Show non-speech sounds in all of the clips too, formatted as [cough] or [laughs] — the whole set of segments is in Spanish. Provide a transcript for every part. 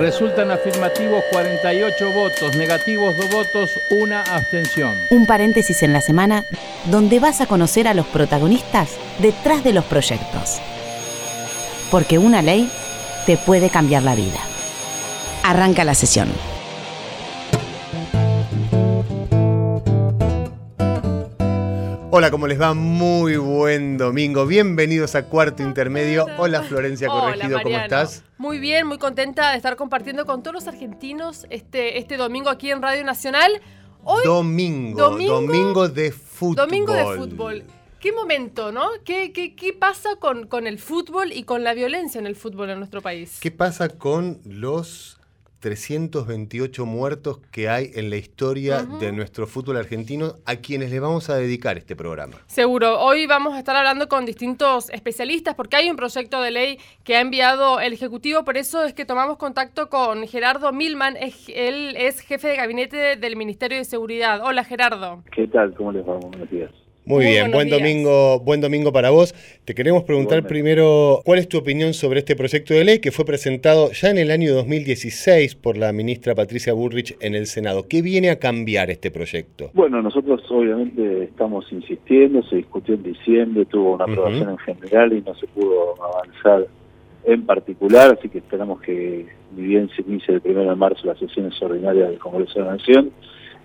Resultan afirmativos 48 votos, negativos 2 votos, una abstención. Un paréntesis en la semana donde vas a conocer a los protagonistas detrás de los proyectos. Porque una ley te puede cambiar la vida. Arranca la sesión. Hola, ¿cómo les va? Muy buen domingo. Bienvenidos a Cuarto Intermedio. Hola, Florencia Corregido, ¿cómo estás? Muy bien, muy contenta de estar compartiendo con todos los argentinos este, este domingo aquí en Radio Nacional. Hoy, domingo, domingo, de fútbol. Domingo de fútbol. ¿Qué momento, no? ¿Qué, qué, qué pasa con, con el fútbol y con la violencia en el fútbol en nuestro país? ¿Qué pasa con los 328 muertos que hay en la historia de nuestro fútbol argentino a quienes le vamos a dedicar este programa. Seguro, hoy vamos a estar hablando con distintos especialistas porque hay un proyecto de ley que ha enviado el Ejecutivo, por eso es que tomamos contacto con Gerardo Milman, él es jefe de gabinete del Ministerio de Seguridad. Hola Gerardo. ¿Qué tal? ¿Cómo les va? Buenos días. Muy, bien, buen domingo, buen domingo para vos. Te queremos preguntar primero cuál es tu opinión sobre este proyecto de ley que fue presentado ya en el año 2016 por la ministra Patricia Bullrich en el Senado. ¿Qué viene a cambiar este proyecto? Bueno, nosotros obviamente estamos insistiendo, se discutió en diciembre, tuvo una aprobación en general y no se pudo avanzar en particular, así que esperamos que, ni bien se inicie el 1 de marzo las sesiones ordinarias del Congreso de la Nación,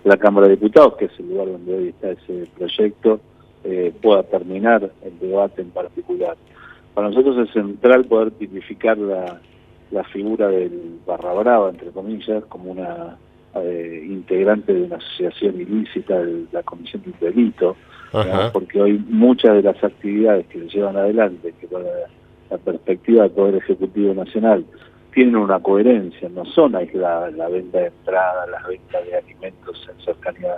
la Cámara de Diputados, que es el lugar donde hoy está ese proyecto, eh, pueda terminar el debate en particular. Para nosotros es central poder tipificar la, figura del barra brava, entre comillas, como una eh, integrante de una asociación ilícita de la comisión de delito, porque hoy muchas de las actividades que se llevan adelante, que para la perspectiva del Poder Ejecutivo Nacional tienen una coherencia, no son aisladas la venta de entrada, las ventas de alimentos en cercanía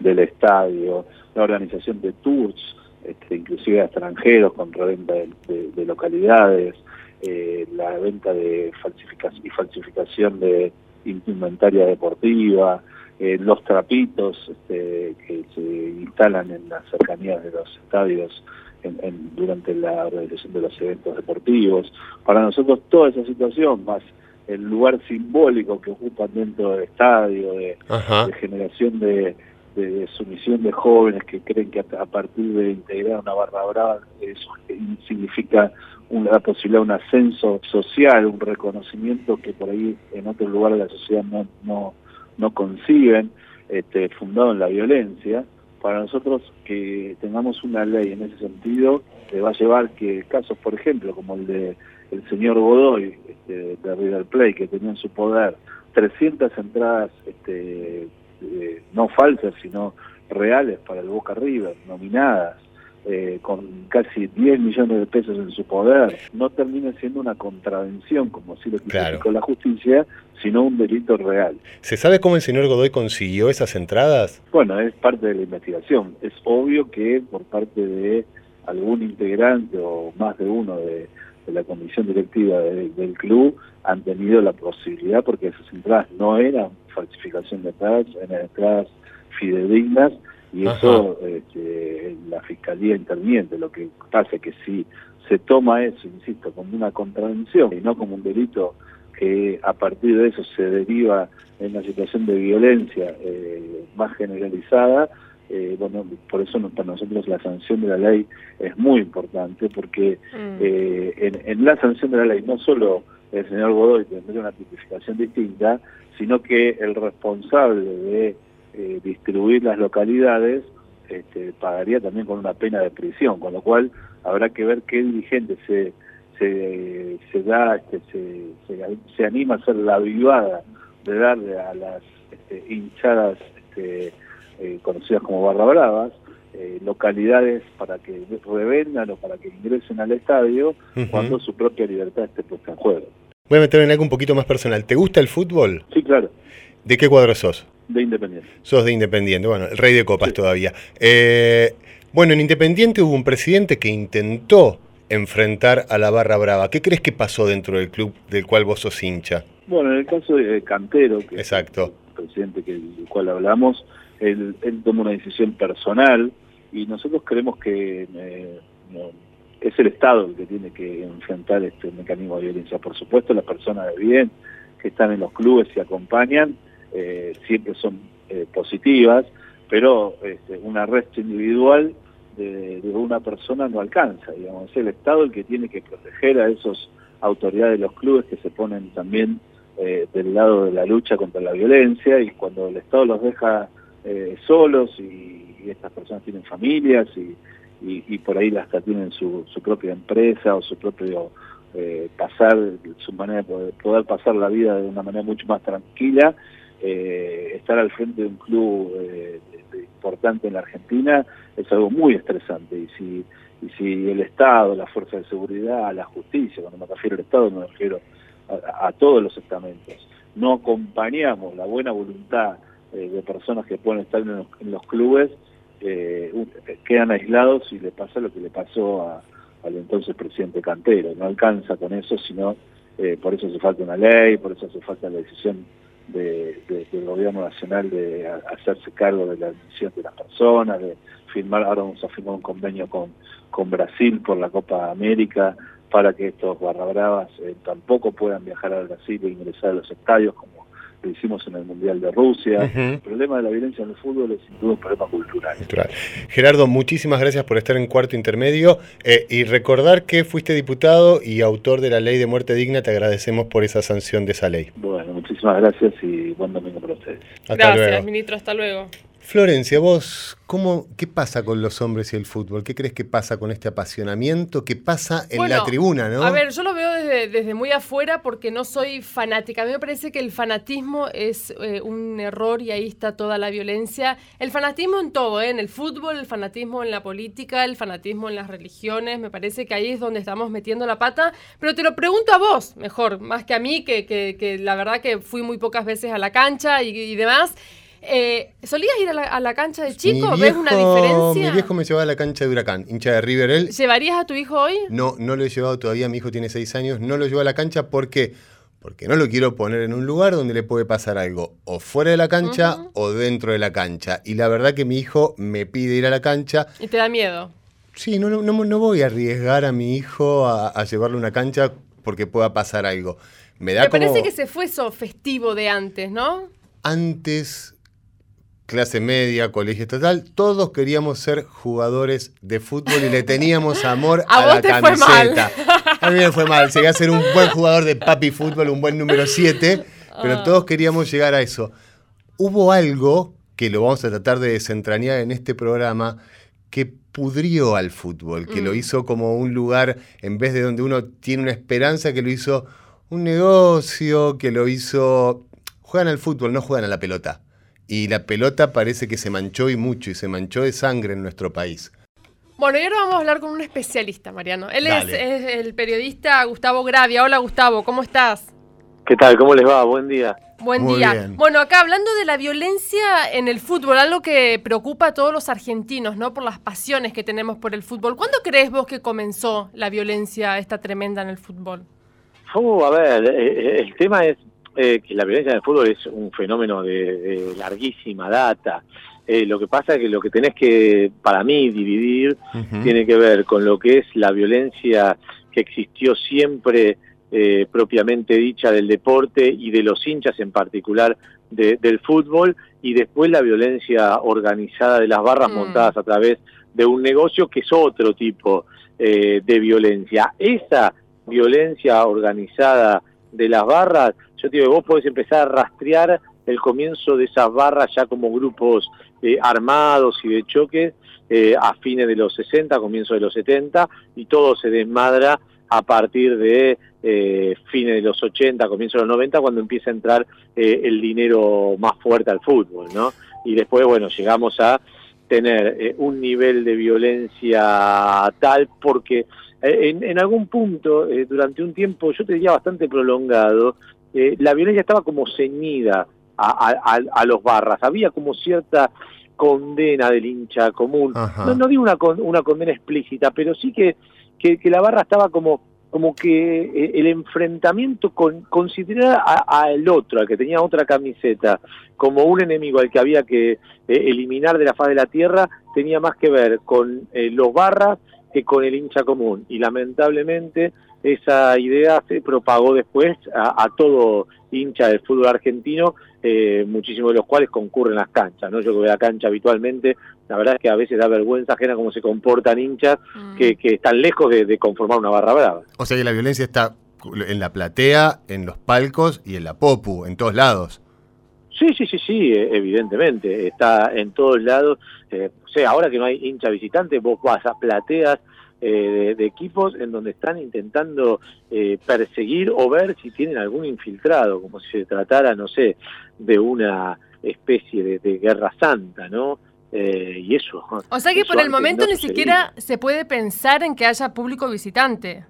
del estadio, la organización de tours, este, inclusive a extranjeros con reventa de, localidades, eh, la venta de falsificación y falsificación de indumentaria deportiva, eh, los trapitos este, que se instalan en las cercanías de los estadios durante la organización de los eventos deportivos. Para nosotros toda esa situación, más el lugar simbólico que ocupan dentro del estadio, de generación de, de sumisión de jóvenes que creen que a, partir de integrar una barra brava eso significa una posibilidad un ascenso social, un reconocimiento que por ahí en otros lugares de la sociedad no, no, no conciben, este, fundado en la violencia. Para nosotros que tengamos una ley en ese sentido va a llevar que casos, por ejemplo, como el de el señor Godoy este, de River Plate, que tenía en su poder 300 entradas este, eh, no falsas, sino reales para el Boca River, nominadas, eh, con casi 10 millones de pesos en su poder, no termina siendo una contravención, como si lo tipificó la justicia, sino un delito real. ¿Se sabe cómo el señor Godoy consiguió esas entradas? Bueno, es parte de la investigación. Es obvio que por parte de algún integrante o más de uno de, la comisión directiva del club han tenido la posibilidad, porque esas entradas no eran falsificación de entradas, eran entradas fidedignas, y eso este, la Fiscalía interviene. Lo que pasa es que si se toma eso, insisto, como una contravención y no como un delito que a partir de eso se deriva en una situación de violencia eh, más generalizada, eh, bueno, por eso para nosotros la sanción de la ley es muy importante, porque mm. eh, en, en, la sanción de la ley no solo el señor Godoy tendría una tipificación distinta, sino que el responsable de eh, distribuir las localidades este, pagaría también con una pena de prisión, con lo cual habrá que ver qué dirigente se se, se da, este, se, se, anima a hacer la vivada de darle a las este, hinchadas este, eh, conocidas como barra bravas, eh, localidades para que revendan o para que ingresen al estadio cuando su propia libertad esté puesta en juego. Voy a meterme en algo un poquito más personal. ¿Te gusta el fútbol? Sí, claro. ¿De qué cuadro sos? De Independiente. Sos de Independiente, bueno, el rey de copas todavía. Eh, bueno, en Independiente hubo un presidente que intentó enfrentar a la Barra Brava. ¿Qué crees que pasó dentro del club del cual vos sos hincha? Bueno, en el caso de Cantero, que Exacto. es el presidente que, del cual hablamos, él, tomó una decisión personal y nosotros creemos que eh, es el Estado el que tiene que enfrentar este mecanismo de violencia. Por supuesto, la persona de bien que están en los clubes y acompañan siempre son positivas, pero este, una red individual de, una persona no alcanza, digamos, es el Estado el que tiene que proteger a esos autoridades de los clubes que se ponen también eh, del lado de la lucha contra la violencia y cuando el Estado los deja eh, solos y, estas personas tienen familias y, y, por ahí hasta tienen su, su propia empresa o su propio eh, pasar, su manera de poder, pasar la vida de una manera mucho más tranquila, estar al frente de un club importante en la Argentina es algo muy estresante. Y si, y si el Estado, la fuerza de seguridad, la justicia, cuando me refiero al Estado me refiero a, todos los estamentos, no acompañamos la buena voluntad eh, de personas que pueden estar en los, clubes, eh, quedan aislados y le pasa lo que le pasó al entonces presidente Cantero. No alcanza con eso, sino eh, por eso hace falta una ley, por eso hace falta la decisión de, del gobierno nacional de hacerse cargo de la admisión de las personas, de firmar, ahora vamos a firmar un convenio con, con Brasil por la Copa América para que estos barra eh, tampoco puedan viajar a Brasil e ingresar a los estadios como lo hicimos en el Mundial de Rusia. El problema de la violencia en el fútbol es sin duda un problema cultural. Gerardo, muchísimas gracias por estar en cuarto intermedio eh, y recordar que fuiste diputado y autor de la ley de muerte digna. Te agradecemos por esa sanción de esa ley. Bueno, muchísimas gracias y buen domingo para ustedes. gracias, ministro. Hasta luego. Florencia, vos, ¿cómo, ¿qué pasa con los hombres y el fútbol? ¿Qué crees que pasa con este apasionamiento? ¿Qué pasa en la tribuna, no? A ver, yo lo veo desde, muy afuera porque no soy fanática. A mí me parece que el fanatismo es eh, un error y ahí está toda la violencia. El fanatismo en todo, ¿eh? en el fútbol, el fanatismo en la política, el fanatismo en las religiones. Me parece que ahí es donde estamos metiendo la pata. Pero te lo pregunto a vos, mejor, más que a mí, que, que, la verdad que fui muy pocas veces a la cancha y, y demás. Eh, ¿Solías ir a la, cancha de chico? ¿Ves una diferencia? Mi viejo me llevaba a la cancha de Huracán, hincha de River. Él, ¿Llevarías a tu hijo hoy? No, no lo he llevado todavía. Mi hijo tiene seis años. No lo llevo a la cancha porque, porque no lo quiero poner en un lugar donde le puede pasar algo o fuera de la cancha o dentro de la cancha. Y la verdad que mi hijo me pide ir a la cancha. ¿Y te da miedo? Sí, no, no, no voy a arriesgar a mi hijo a, llevarle a una cancha porque pueda pasar algo. Me da Me parece que se fue eso festivo de antes, ¿no? Antes clase media, colegio estatal, todos queríamos ser jugadores de fútbol y le teníamos amor [laughs] a, la camiseta. A mí me fue mal, llegué a ser un buen jugador de papi fútbol, un buen número 7, pero ah. todos queríamos llegar a eso. Hubo algo que lo vamos a tratar de desentrañar en este programa que pudrió al fútbol, que lo mm. hizo como un lugar, en vez de donde uno tiene una esperanza, que lo hizo un negocio, que lo hizo... Juegan al fútbol, no juegan a la pelota y la pelota parece que se manchó y mucho, y se manchó de sangre en nuestro país. Bueno, y ahora vamos a hablar con un especialista, Mariano. Él es, el periodista Gustavo Gravia. Hola, Gustavo, ¿cómo estás? ¿Qué tal? ¿Cómo les va? Buen día. Buen día. Bueno, acá hablando de la violencia en el fútbol, algo que preocupa a todos los argentinos, ¿no? Por las pasiones que tenemos por el fútbol. ¿Cuándo crees vos que comenzó la violencia esta tremenda en el fútbol? Uh, a ver, eh, eh, el tema es eh, que la violencia en el fútbol es un fenómeno de, larguísima data. Eh, lo que pasa es que lo que tenés que, para mí, dividir tiene que ver con lo que es la violencia que existió siempre eh, propiamente dicha del deporte y de los hinchas en particular del fútbol y después la violencia organizada de las barras mm. montadas a través de un negocio que es otro tipo de violencia. Esa violencia organizada de las barras yo te digo, vos podés empezar a rastrear el comienzo de esas barras ya como grupos eh, armados y de choque eh, a fines de los 60, comienzo de los 70, y todo se desmadra a partir de eh, fines de los 80, comienzo de los 90, cuando empieza a entrar el dinero más fuerte al fútbol, ¿no? Y después, bueno, llegamos a tener un nivel de violencia tal porque en, algún punto, durante un tiempo, yo te diría bastante prolongado, eh, la violencia estaba como ceñida a, los barras, había como cierta condena del hincha común, no, no digo una, una condena explícita, pero sí que, que, la barra estaba como como que eh, el enfrentamiento con considerar al otro, al que tenía otra camiseta, como un enemigo al que había que eh, eliminar de la faz de la tierra, tenía más que ver con los barras que con el hincha común. Y lamentablemente esa idea se propagó después a, todo hincha del fútbol argentino, eh, muchísimos de los cuales concurren a las canchas, ¿no? Yo que voy a la cancha habitualmente, la verdad es que a veces da vergüenza ajena cómo se comportan hinchas mm. que, están lejos de, conformar una barra brava. O sea que la violencia está en la platea, en los palcos y en la popu, en todos lados. Sí, sí, sí, sí, e, evidentemente, está en todos lados. Eh, o sea, ahora que no hay hincha visitante, vos vas a plateas eh, de, equipos en donde están intentando eh, perseguir o ver si tienen algún infiltrado, como si se tratara, no sé, de una especie de, guerra santa, ¿no? y eso. O sea que por el momento ni siquiera se puede pensar en que haya público visitante.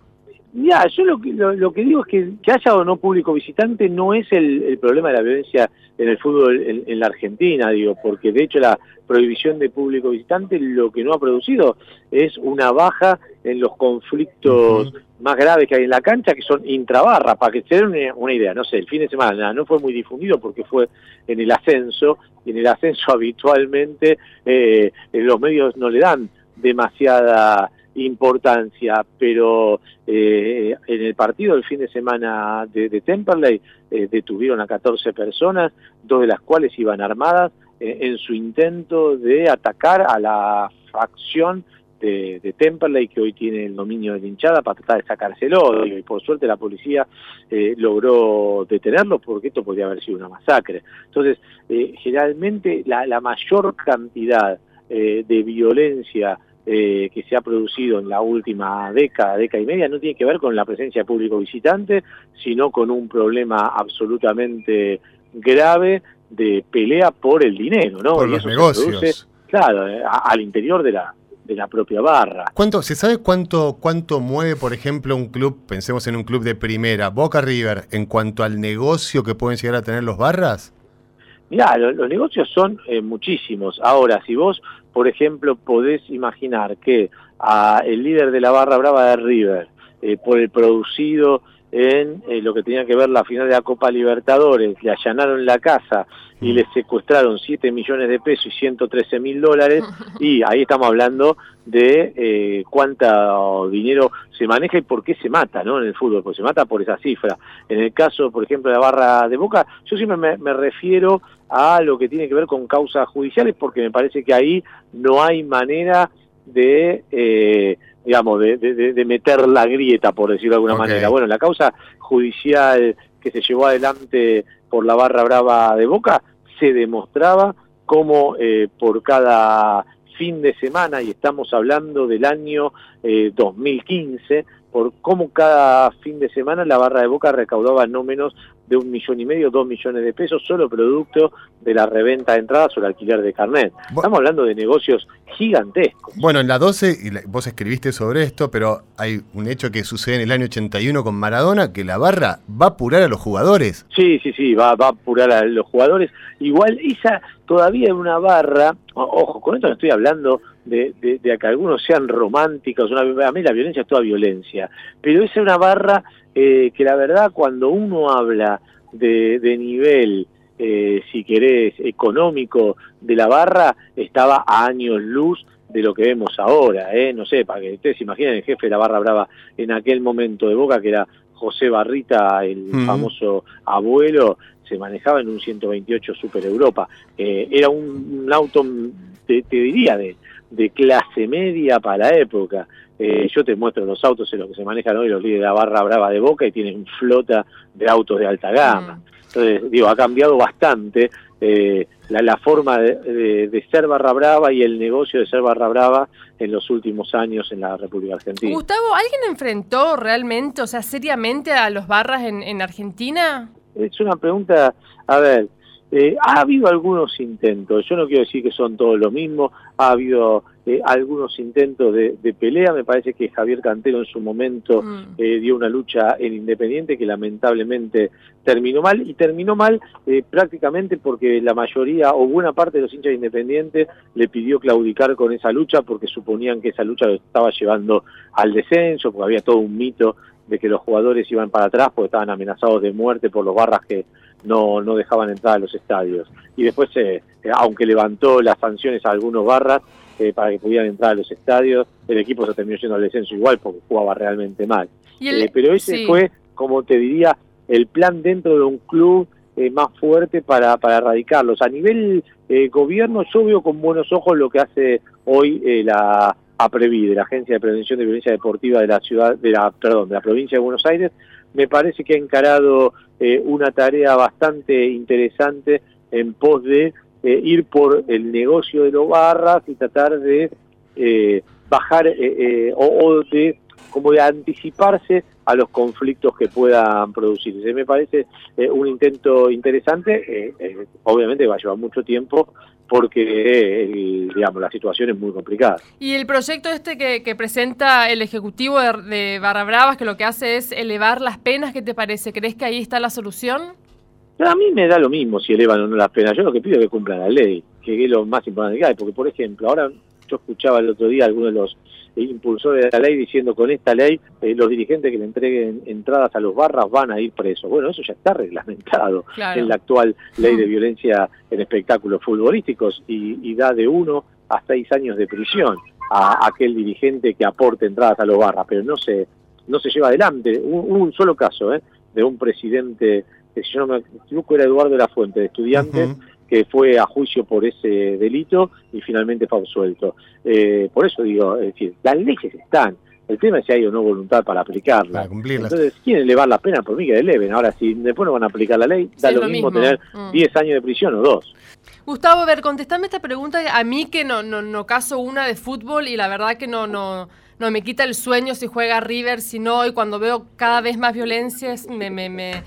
Ya, yo lo que, lo, que digo es que que haya o no público visitante no es el, problema de la violencia en el fútbol en, la Argentina, digo, porque de hecho la prohibición de público visitante lo que no ha producido es una baja en los conflictos más graves que hay en la cancha, que son intrabarra, para que se den una, idea, no sé, el fin de semana no fue muy difundido porque fue en el ascenso, y en el ascenso [laughs] habitualmente eh, los medios no le dan demasiada importancia, pero eh, en el partido del fin de semana de, Temperley eh, detuvieron a 14 personas, dos de las cuales iban armadas eh, en su intento de atacar a la facción de, Temperley que hoy tiene el dominio de la hinchada para tratar de sacárselo y por suerte la policía logró detenerlo porque esto podría haber sido una masacre. Entonces, generalmente la, la, mayor cantidad de violencia eh, que se ha producido en la última década, década y media, no tiene que ver con la presencia de público visitante, sino con un problema absolutamente grave de pelea por el dinero, ¿no? Por los negocios. claro, eh, al interior de la, de la propia barra. ¿Cuánto, ¿Se sabe cuánto, cuánto mueve, por ejemplo, un club, pensemos en un club de primera, Boca River, en cuanto al negocio que pueden llegar a tener los barras? Mirá, los, negocios son eh, muchísimos. Ahora, si vos, por ejemplo, podés imaginar que a el líder de la barra brava de River, eh, por el producido en eh, lo que tenía que ver la final de la Copa Libertadores, le allanaron la casa y le secuestraron 7 millones de pesos y 113 mil dólares, [laughs] y ahí estamos hablando de eh, cuánto dinero se maneja y por qué se mata ¿no? en el fútbol, pues se mata por esa cifra. En el caso, por ejemplo, de la barra de Boca, yo siempre me, refiero a lo que tiene que ver con causas judiciales, porque me parece que ahí no hay manera de... Eh, digamos, de, de, meter la grieta, por decirlo de alguna manera. Bueno, la causa judicial que se llevó adelante por la barra brava de Boca se demostraba cómo eh, por cada fin de semana, y estamos hablando del año 2015, eh, por cómo cada fin de semana la barra de Boca recaudaba no menos de un millón y medio, dos millones de pesos, solo producto de la reventa de entradas o el alquiler de carnet. Estamos hablando de negocios gigantescos. Bueno, en la 12, y vos escribiste sobre esto, pero hay un hecho que sucede en el año 81 con Maradona, que la barra va a apurar a los jugadores. Sí, sí, sí, va, va a apurar a los jugadores. Igual esa todavía en una barra, ojo, con esto no estoy hablando de, de, de, que algunos sean románticos, una, a mí la violencia es toda violencia, pero esa es una barra eh, que la verdad cuando uno habla de, de nivel, eh, si querés, económico de la barra, estaba a años luz de lo que vemos ahora, ¿eh? no sé, para que ustedes se imaginen el jefe de la barra brava en aquel momento de Boca, que era José Barrita, el famoso abuelo, se manejaba en un 128 Super Europa. Eh, era un, auto, te, te diría, de, de clase media para la época. Eh, yo te muestro los autos en los que se manejan hoy los líderes de la barra brava de Boca y tienen flota de autos de alta gama. Mm. Entonces, digo, ha cambiado bastante eh, la, forma de, ser barra brava y el negocio de ser barra brava en los últimos años en la República Argentina. Gustavo, ¿alguien enfrentó realmente, o sea, seriamente a los barras en, en Argentina? Es una pregunta, a ver, eh, ha habido algunos intentos, yo no quiero decir que son todos lo mismo, ha habido eh, algunos intentos de, pelea, me parece que Javier Cantero en su momento mm. eh, dio una lucha en Independiente que lamentablemente terminó mal, y terminó mal prácticamente porque la mayoría o buena parte de los hinchas de Independiente le pidió claudicar con esa lucha porque suponían que esa lucha lo estaba llevando al descenso, porque había todo un mito de que los jugadores iban para atrás porque estaban amenazados de muerte por los barras que no, no dejaban entrar a los estadios. Y después, eh, eh, aunque levantó las sanciones a algunos barras eh, para que pudieran entrar a los estadios, el equipo se terminó yendo al descenso igual porque jugaba realmente mal. Eh, pero ese fue, como te diría, el plan dentro de un club eh, más fuerte para, para erradicarlos. A nivel eh, gobierno, yo veo con buenos ojos lo que hace hoy la APREVI, la Agencia de Prevención de Violencia Deportiva de la ciudad, de la, perdón, de la provincia de Buenos Aires. Me parece que ha encarado una tarea bastante interesante en pos de ir por el negocio de los barras y tratar de bajar o de como de anticiparse a los conflictos que puedan producirse. Me parece eh, un intento interesante, eh, eh, obviamente va a llevar mucho tiempo porque digamos la situación es muy complicada. Y el proyecto este que, presenta el Ejecutivo de, de, Barra Bravas, que lo que hace es elevar las penas, ¿qué te parece? ¿Crees que ahí está la solución? A mí me da lo mismo si elevan o no las penas, yo lo que pido es que cumplan la ley, que es lo más importante que hay, porque por ejemplo, ahora yo escuchaba el otro día algunos de los impulsores de la ley diciendo con esta ley eh, los dirigentes que le entreguen entradas a los barras van a ir presos. Bueno, eso ya está reglamentado en la actual ley de violencia en espectáculos futbolísticos y, da de uno a seis años de prisión a aquel dirigente que aporte entradas a los barras, pero no se no se lleva adelante. Hubo un, solo caso ¿eh? de un presidente, que si yo no me equivoco era Eduardo de la Fuente, de estudiantes, que fue a juicio por ese delito y finalmente fue absuelto. Eh, por eso digo, es decir, las leyes están, el tema es si hay o no voluntad para aplicarla. Para cumplirla. Entonces, ¿quieren elevar la pena? Por mí que eleven. Ahora, si después no van a aplicar la ley, da lo, mismo, tener 10 mm. años de prisión o dos. Gustavo, a ver, contestame esta pregunta a mí que no, no, no caso una de fútbol y la verdad que no, no, no me quita el sueño si juega River, si no, y cuando veo cada vez más violencia me, me, me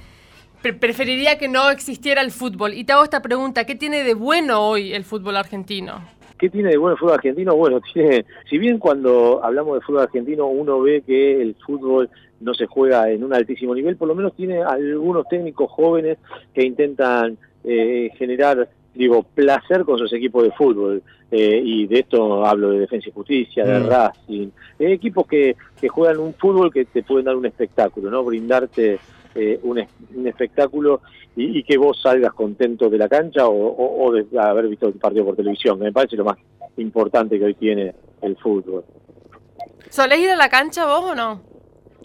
preferiría que no existiera el fútbol. Y te hago esta pregunta, ¿qué tiene de bueno hoy el fútbol argentino? ¿Qué tiene de bueno el fútbol argentino? Bueno, [laughs] tiene, si bien cuando hablamos de fútbol argentino uno ve que el fútbol no se juega en un altísimo nivel, por lo menos tiene algunos técnicos jóvenes que intentan eh, generar digo, placer con sus equipos de fútbol. Eh, y de esto hablo de Defensa y Justicia, de mm. Racing. equipos que, que juegan un fútbol que te pueden dar un espectáculo, ¿no? Brindarte eh, un, espectáculo y, que vos salgas contento de la cancha o, de haber visto el partido por televisión. Me parece lo más importante que hoy tiene el fútbol. ¿Solés ir a la cancha vos o no?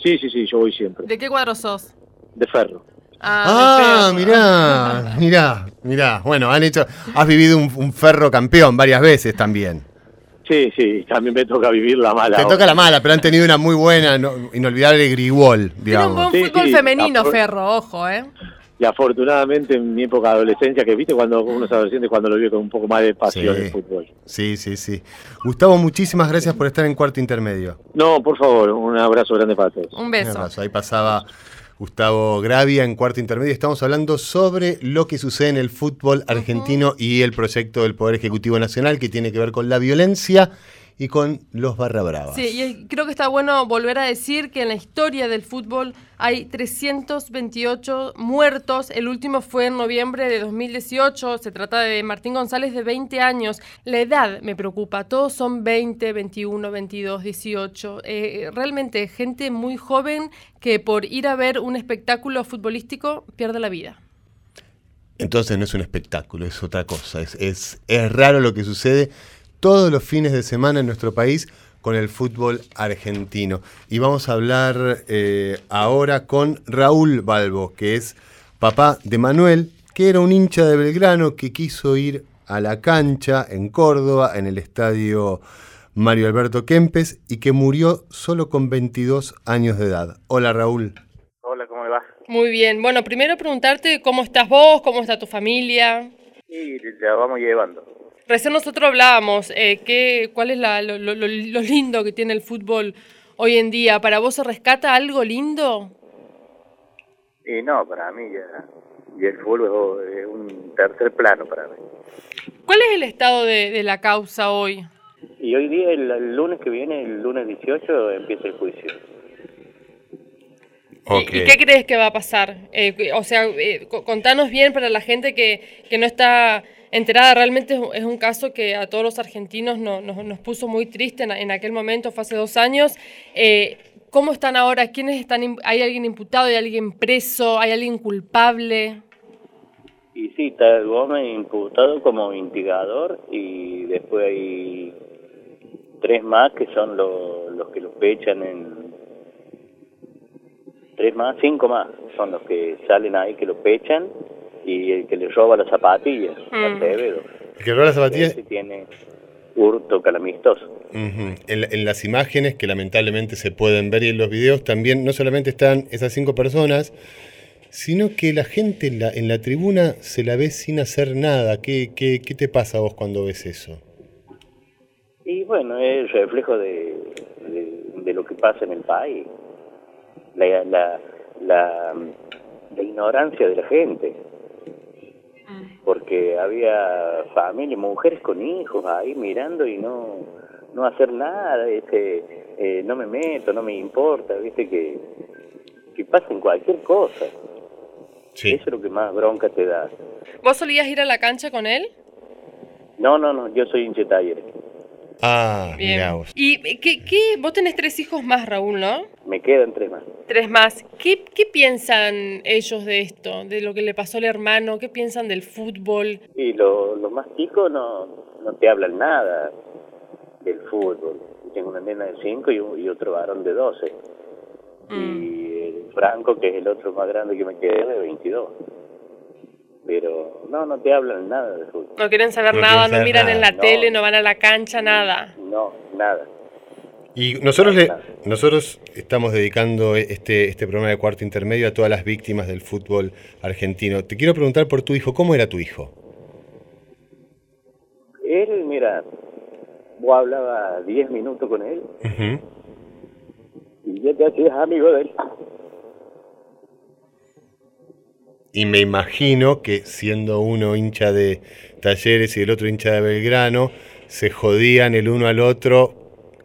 Sí, sí, sí, yo voy siempre. ¿De qué cuadro sos? De ferro. Ah, ah mirá, mirá, mirá. Bueno, han hecho, has vivido un ferro campeón varias veces también. Sí, sí, también me toca vivir la mala. Te toca la mala, pero han tenido una muy buena, inolvidable Grigol, digamos. Tiene un buen fútbol femenino, Ferro, ojo, ¿eh? Y afortunadamente en mi época de adolescencia, que viste cuando uno es adolescente, cuando lo vio con un poco más de pasión en el fútbol. Sí, sí, sí. Gustavo, muchísimas gracias por estar en cuarto intermedio. No, por favor, un abrazo grande para todos. Un beso. Ahí pasaba Gustavo Gravia en cuarto intermedio. Estamos hablando sobre lo que sucede en el fútbol argentino y el proyecto del Poder Ejecutivo Nacional que tiene que ver con la violencia y con los barra bravas. Sí, y creo que está bueno volver a decir que en la historia del fútbol hay 328 muertos. El último fue en noviembre de 2018. Se trata de Martín González de 20 años. La edad me preocupa. Todos son 20, 21, 22, 18. realmente gente muy joven que por ir a ver un espectáculo futbolístico pierde la vida. Entonces no es un espectáculo, es otra cosa. Es, es, es raro lo que sucede todos los fines de semana en nuestro país con el fútbol argentino. Y vamos a hablar eh, ahora con Raúl Balbo, que es papá de Manuel, que era un hincha de Belgrano que quiso ir a la cancha en Córdoba, en el estadio Mario Alberto Kempes, y que murió solo con 22 años de edad. Hola Raúl. Hola, ¿cómo va? Muy bien. Bueno, primero preguntarte cómo estás vos, cómo está tu familia. Sí, la vamos llevando. Recién nosotros hablábamos, eh, ¿qué, ¿cuál es lo, lindo que tiene el fútbol hoy en día? ¿Para vos se rescata algo lindo? Y no, para mí ya, y el fútbol es un tercer plano para mí. ¿Cuál es el estado de, la causa hoy? Y hoy día, el, lunes que viene, el lunes 18, empieza el juicio. ¿Y, qué crees que va a pasar? Eh, o sea, eh, contanos bien para la gente que, que no está enterada. Realmente es un caso que a todos los argentinos nos puso muy triste en, aquel momento, fue hace dos años. Eh, ¿Cómo están ahora? ¿Quiénes están? ¿Hay alguien imputado? ¿Hay alguien preso? ¿Hay alguien culpable? Y sí, está Gómez imputado como instigador y después hay tres más que son los que los pechan en, tres más, cinco más son los que salen ahí, que lo pechan y el que le roba las zapatillas, Mm. Acevedo. El que roba las zapatillas Ese tiene hurto calamistoso. Ujú. en, en las imágenes que lamentablemente se pueden ver y en los videos también no solamente están esas cinco personas, sino que la gente en la, en la tribuna se la ve sin hacer nada. ¿Qué, qué, qué te pasa a vos cuando ves eso? Y bueno, es reflejo de, de, de lo que pasa en el país. La, la, la, la ignorancia de la gente. Porque había familias, mujeres con hijos ahí mirando y no, no hacer nada, este, eh, no me meto, no me importa, viste que, que pasen cualquier cosa. Sí. Eso es lo que más bronca te da. ¿Vos solías ir a la cancha con él? No, no, no, yo soy hincha de talleres. Ah, Bien. mirá vos. ¿Y qué, qué? Vos tenés tres hijos más, Raúl, ¿no? Me quedan tres más. Tres más. ¿Qué, ¿Qué piensan ellos de esto? De lo que le pasó al hermano? ¿Qué piensan del fútbol? Y lo- los más chicos no, no te hablan nada del fútbol. Tengo una nena de 5 y, un- y otro varón de 12. Mm. Y el Franco, que es el otro más grande que me quedé, de 22. Pero no, no te hablan nada de fútbol. No quieren saber No nada, quieren no miran en la no. tele, no van a la cancha, nada. No, nada. Y nosotros, le, nosotros estamos dedicando este, este programa de cuarto intermedio a todas las víctimas del fútbol argentino. Te quiero preguntar por tu hijo, ¿cómo era tu hijo? Él, mira, vos hablabas 10 minutos con él Ujú. y ya te hacías amigo de él. Y me imagino que siendo uno hincha de Talleres y el otro hincha de Belgrano, se jodían el uno al otro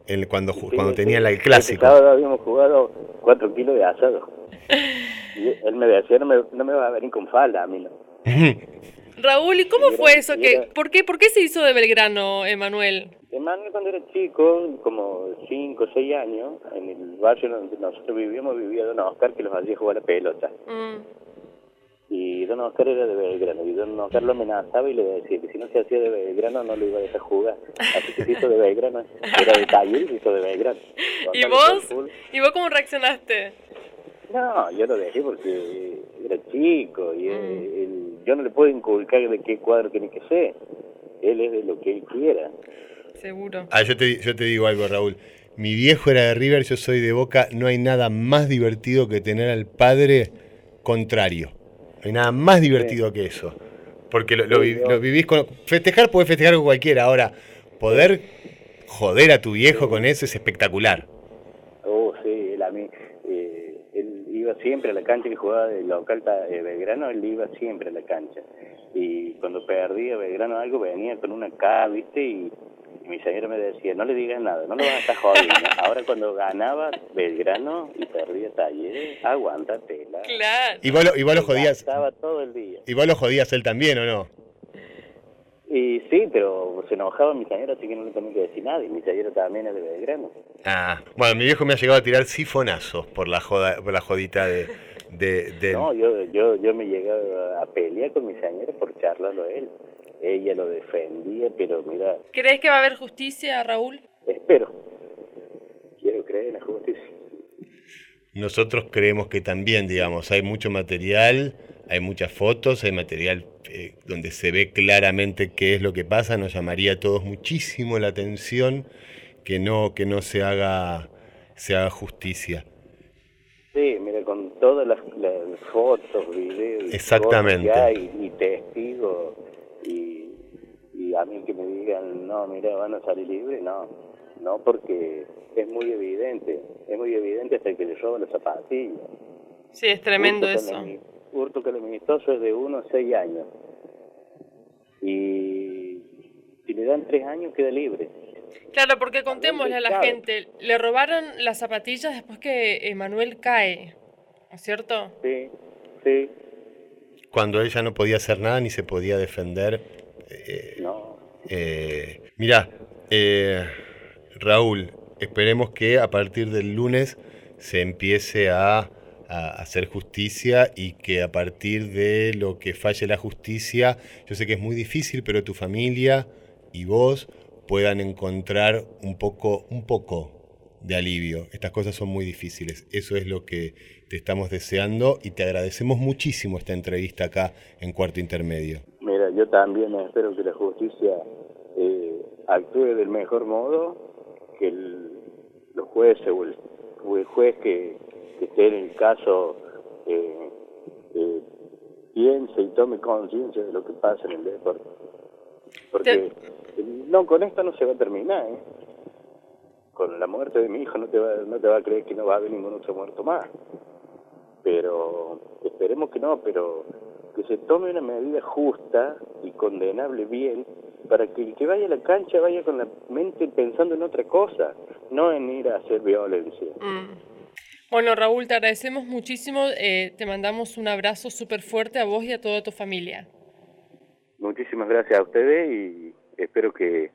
en- cuando, ju- cuando Sí, tenían sí. el clásico. sábado habíamos jugado 4 kilos de asado. [laughs] Y él me decía, no me, no me va a venir con falda a mí, no. Raúl, ¿y cómo fue eso? que. ¿por, qué, ¿Por qué se hizo de Belgrano, Emanuel? Emanuel cuando era chico, como 5 o 6 años, en el barrio donde nosotros vivíamos, vivía Don Oscar que los hacía jugar a la pelota. Mm. Y Don Oscar era de Belgrano, y Don Oscar lo amenazaba y le decía que si no se hacía de Belgrano no lo iba a dejar jugar. Así que se hizo de Belgrano, era de taller y se hizo de Belgrano. [laughs] ¿Y vos? ¿Y vos cómo reaccionaste? No, yo lo dejé porque era chico y Mm. él- él- yo no le puedo inculcar de qué cuadro tiene que ser. Él es de lo que él quiera. Seguro. Ah, yo te, yo te digo algo, Raúl. Mi viejo era de River, yo soy de Boca. No hay nada más divertido que tener al padre contrario. No hay nada más divertido que eso. Porque lo, lo lo vivís con... Festejar puedes festejar con cualquiera. Ahora, poder joder a tu viejo con eso es espectacular. Oh, sí, él a mí, eh, él iba siempre a la cancha que jugaba de local pa- eh, Belgrano, él iba siempre a la cancha. Y cuando perdía Belgrano algo, venía con una K, ¿viste? Y mi señora me decía, no le digas nada, no lo vas a estar jodiendo. [laughs] Ahora cuando ganaba Belgrano y perdía Talleres, aguántatela. Claro. Y vos lo, y vos lo jodías. Estaba todo el día. Y vos lo jodías él también, ¿o no? Y sí, pero se enojaba mi señora, así que no le tenía que decir nada. Y mi señora también es de Belgrano. Ah, bueno, mi viejo me ha llegado a tirar sifonazos por la joda, por la jodita de, de, de- No, yo, yo, yo me llegué a pelear con mi señora por charlarlo a él. Ella lo defendía, pero mira, ¿Crees que va a haber justicia, Raúl? espero. Quiero creer en la justicia. Nosotros creemos que también, digamos, hay mucho material, hay muchas fotos, hay material eh, donde se ve claramente qué es lo que pasa. Nos llamaría a todos muchísimo la atención que no, que no se haga, se haga justicia. Sí, mira, con todas las, las fotos, videos y Exactamente. cosas que hay, y testigos, y, y a mí que me digan, no, mira, van a salir libres, no, no, porque es muy evidente, es muy evidente hasta que le roban las zapatillas. Sí, es tremendo Hurto eso. calami- Hurto calamitoso es de 1 a 6 años. Y si le dan 3 años, queda libre. Claro, porque contémosle a la gente, le robaron las zapatillas después que Emanuel cae, ¿no es cierto? Sí, sí, Cuando ella no podía hacer nada ni se podía defender. eh, no. Eh, mirá, eh, Raúl, esperemos que a partir del lunes se empiece a, a hacer justicia y que a partir de lo que falle la justicia, yo sé que es muy difícil, pero tu familia y vos puedan encontrar un poco, un poco de alivio. Estas cosas son muy difíciles. Eso es lo que te estamos deseando y te agradecemos muchísimo esta entrevista acá en Cuarto Intermedio. Mira, yo también espero que la justicia eh, actúe del mejor modo, que los jueces o el, juez que, esté en el caso eh, eh, piense y tome conciencia de lo que pasa en el deporte. Porque no, con esto no se va a terminar, ¿eh? Con la muerte de mi hijo no te, va, no te va a creer que no va a haber ningún otro muerto más. Pero esperemos que no, pero que se tome una medida justa y condenable bien para que el que vaya a la cancha vaya con la mente pensando en otra cosa, no en ir a hacer violencia. Mm. Bueno, Raúl, te agradecemos muchísimo. Eh, te mandamos un abrazo súper fuerte a vos y a toda tu familia. Muchísimas gracias a ustedes y espero que,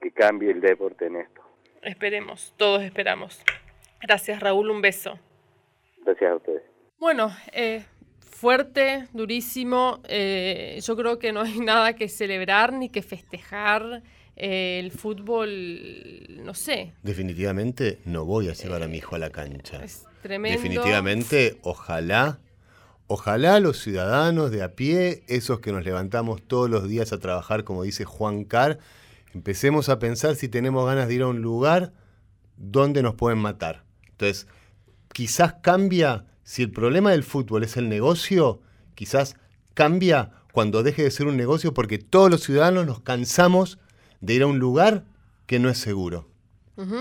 que cambie el deporte en esto. Esperemos, todos esperamos. Gracias, Raúl, un beso. Gracias a ustedes. Bueno, eh, fuerte, durísimo. Eh, yo creo que no hay [laughs] nada que celebrar ni que festejar. Eh, el fútbol, no sé. Definitivamente no voy a llevar a mi hijo a la cancha. Es tremendo. Definitivamente, ojalá, ojalá los ciudadanos de a pie, esos que nos levantamos todos los días a trabajar, como dice Juan Carr, empecemos a pensar si tenemos ganas de ir a un lugar donde nos pueden matar. Entonces, quizás cambia si el problema del fútbol es el negocio, quizás cambia cuando deje de ser un negocio porque todos los ciudadanos nos cansamos de ir a un lugar que no es seguro.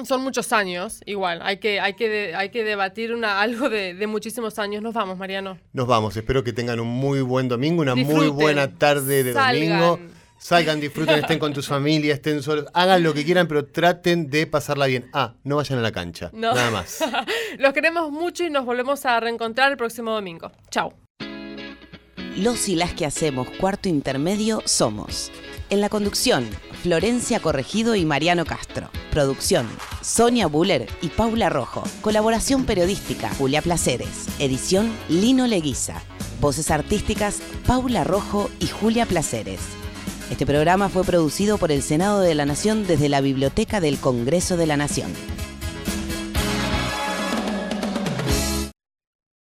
Son muchos años, igual. Hay que, hay que, hay que debatir una, [laughs] algo de, muchísimos años. Nos vamos, Mariano. Nos vamos. Espero que tengan un muy buen domingo, una muy buena tarde de domingo. Salgan, disfruten, estén con tus familias, estén solos, hagan lo que quieran, pero traten de pasarla bien. Ah, no vayan a la cancha. Nada más. [laughs] Los queremos mucho y nos volvemos a reencontrar el próximo domingo. Chao. Los y las que hacemos cuarto intermedio somos. En la conducción, Florencia Corregido y Mariano Castro. Producción, Sonia Buller y Paula Rojo. Colaboración periodística, Julia Placeres. Edición, Lino Leguiza. Voces artísticas, Paula Rojo y Julia Placeres. Este programa fue producido por el Senado de la Nación desde la Biblioteca del Congreso de la Nación.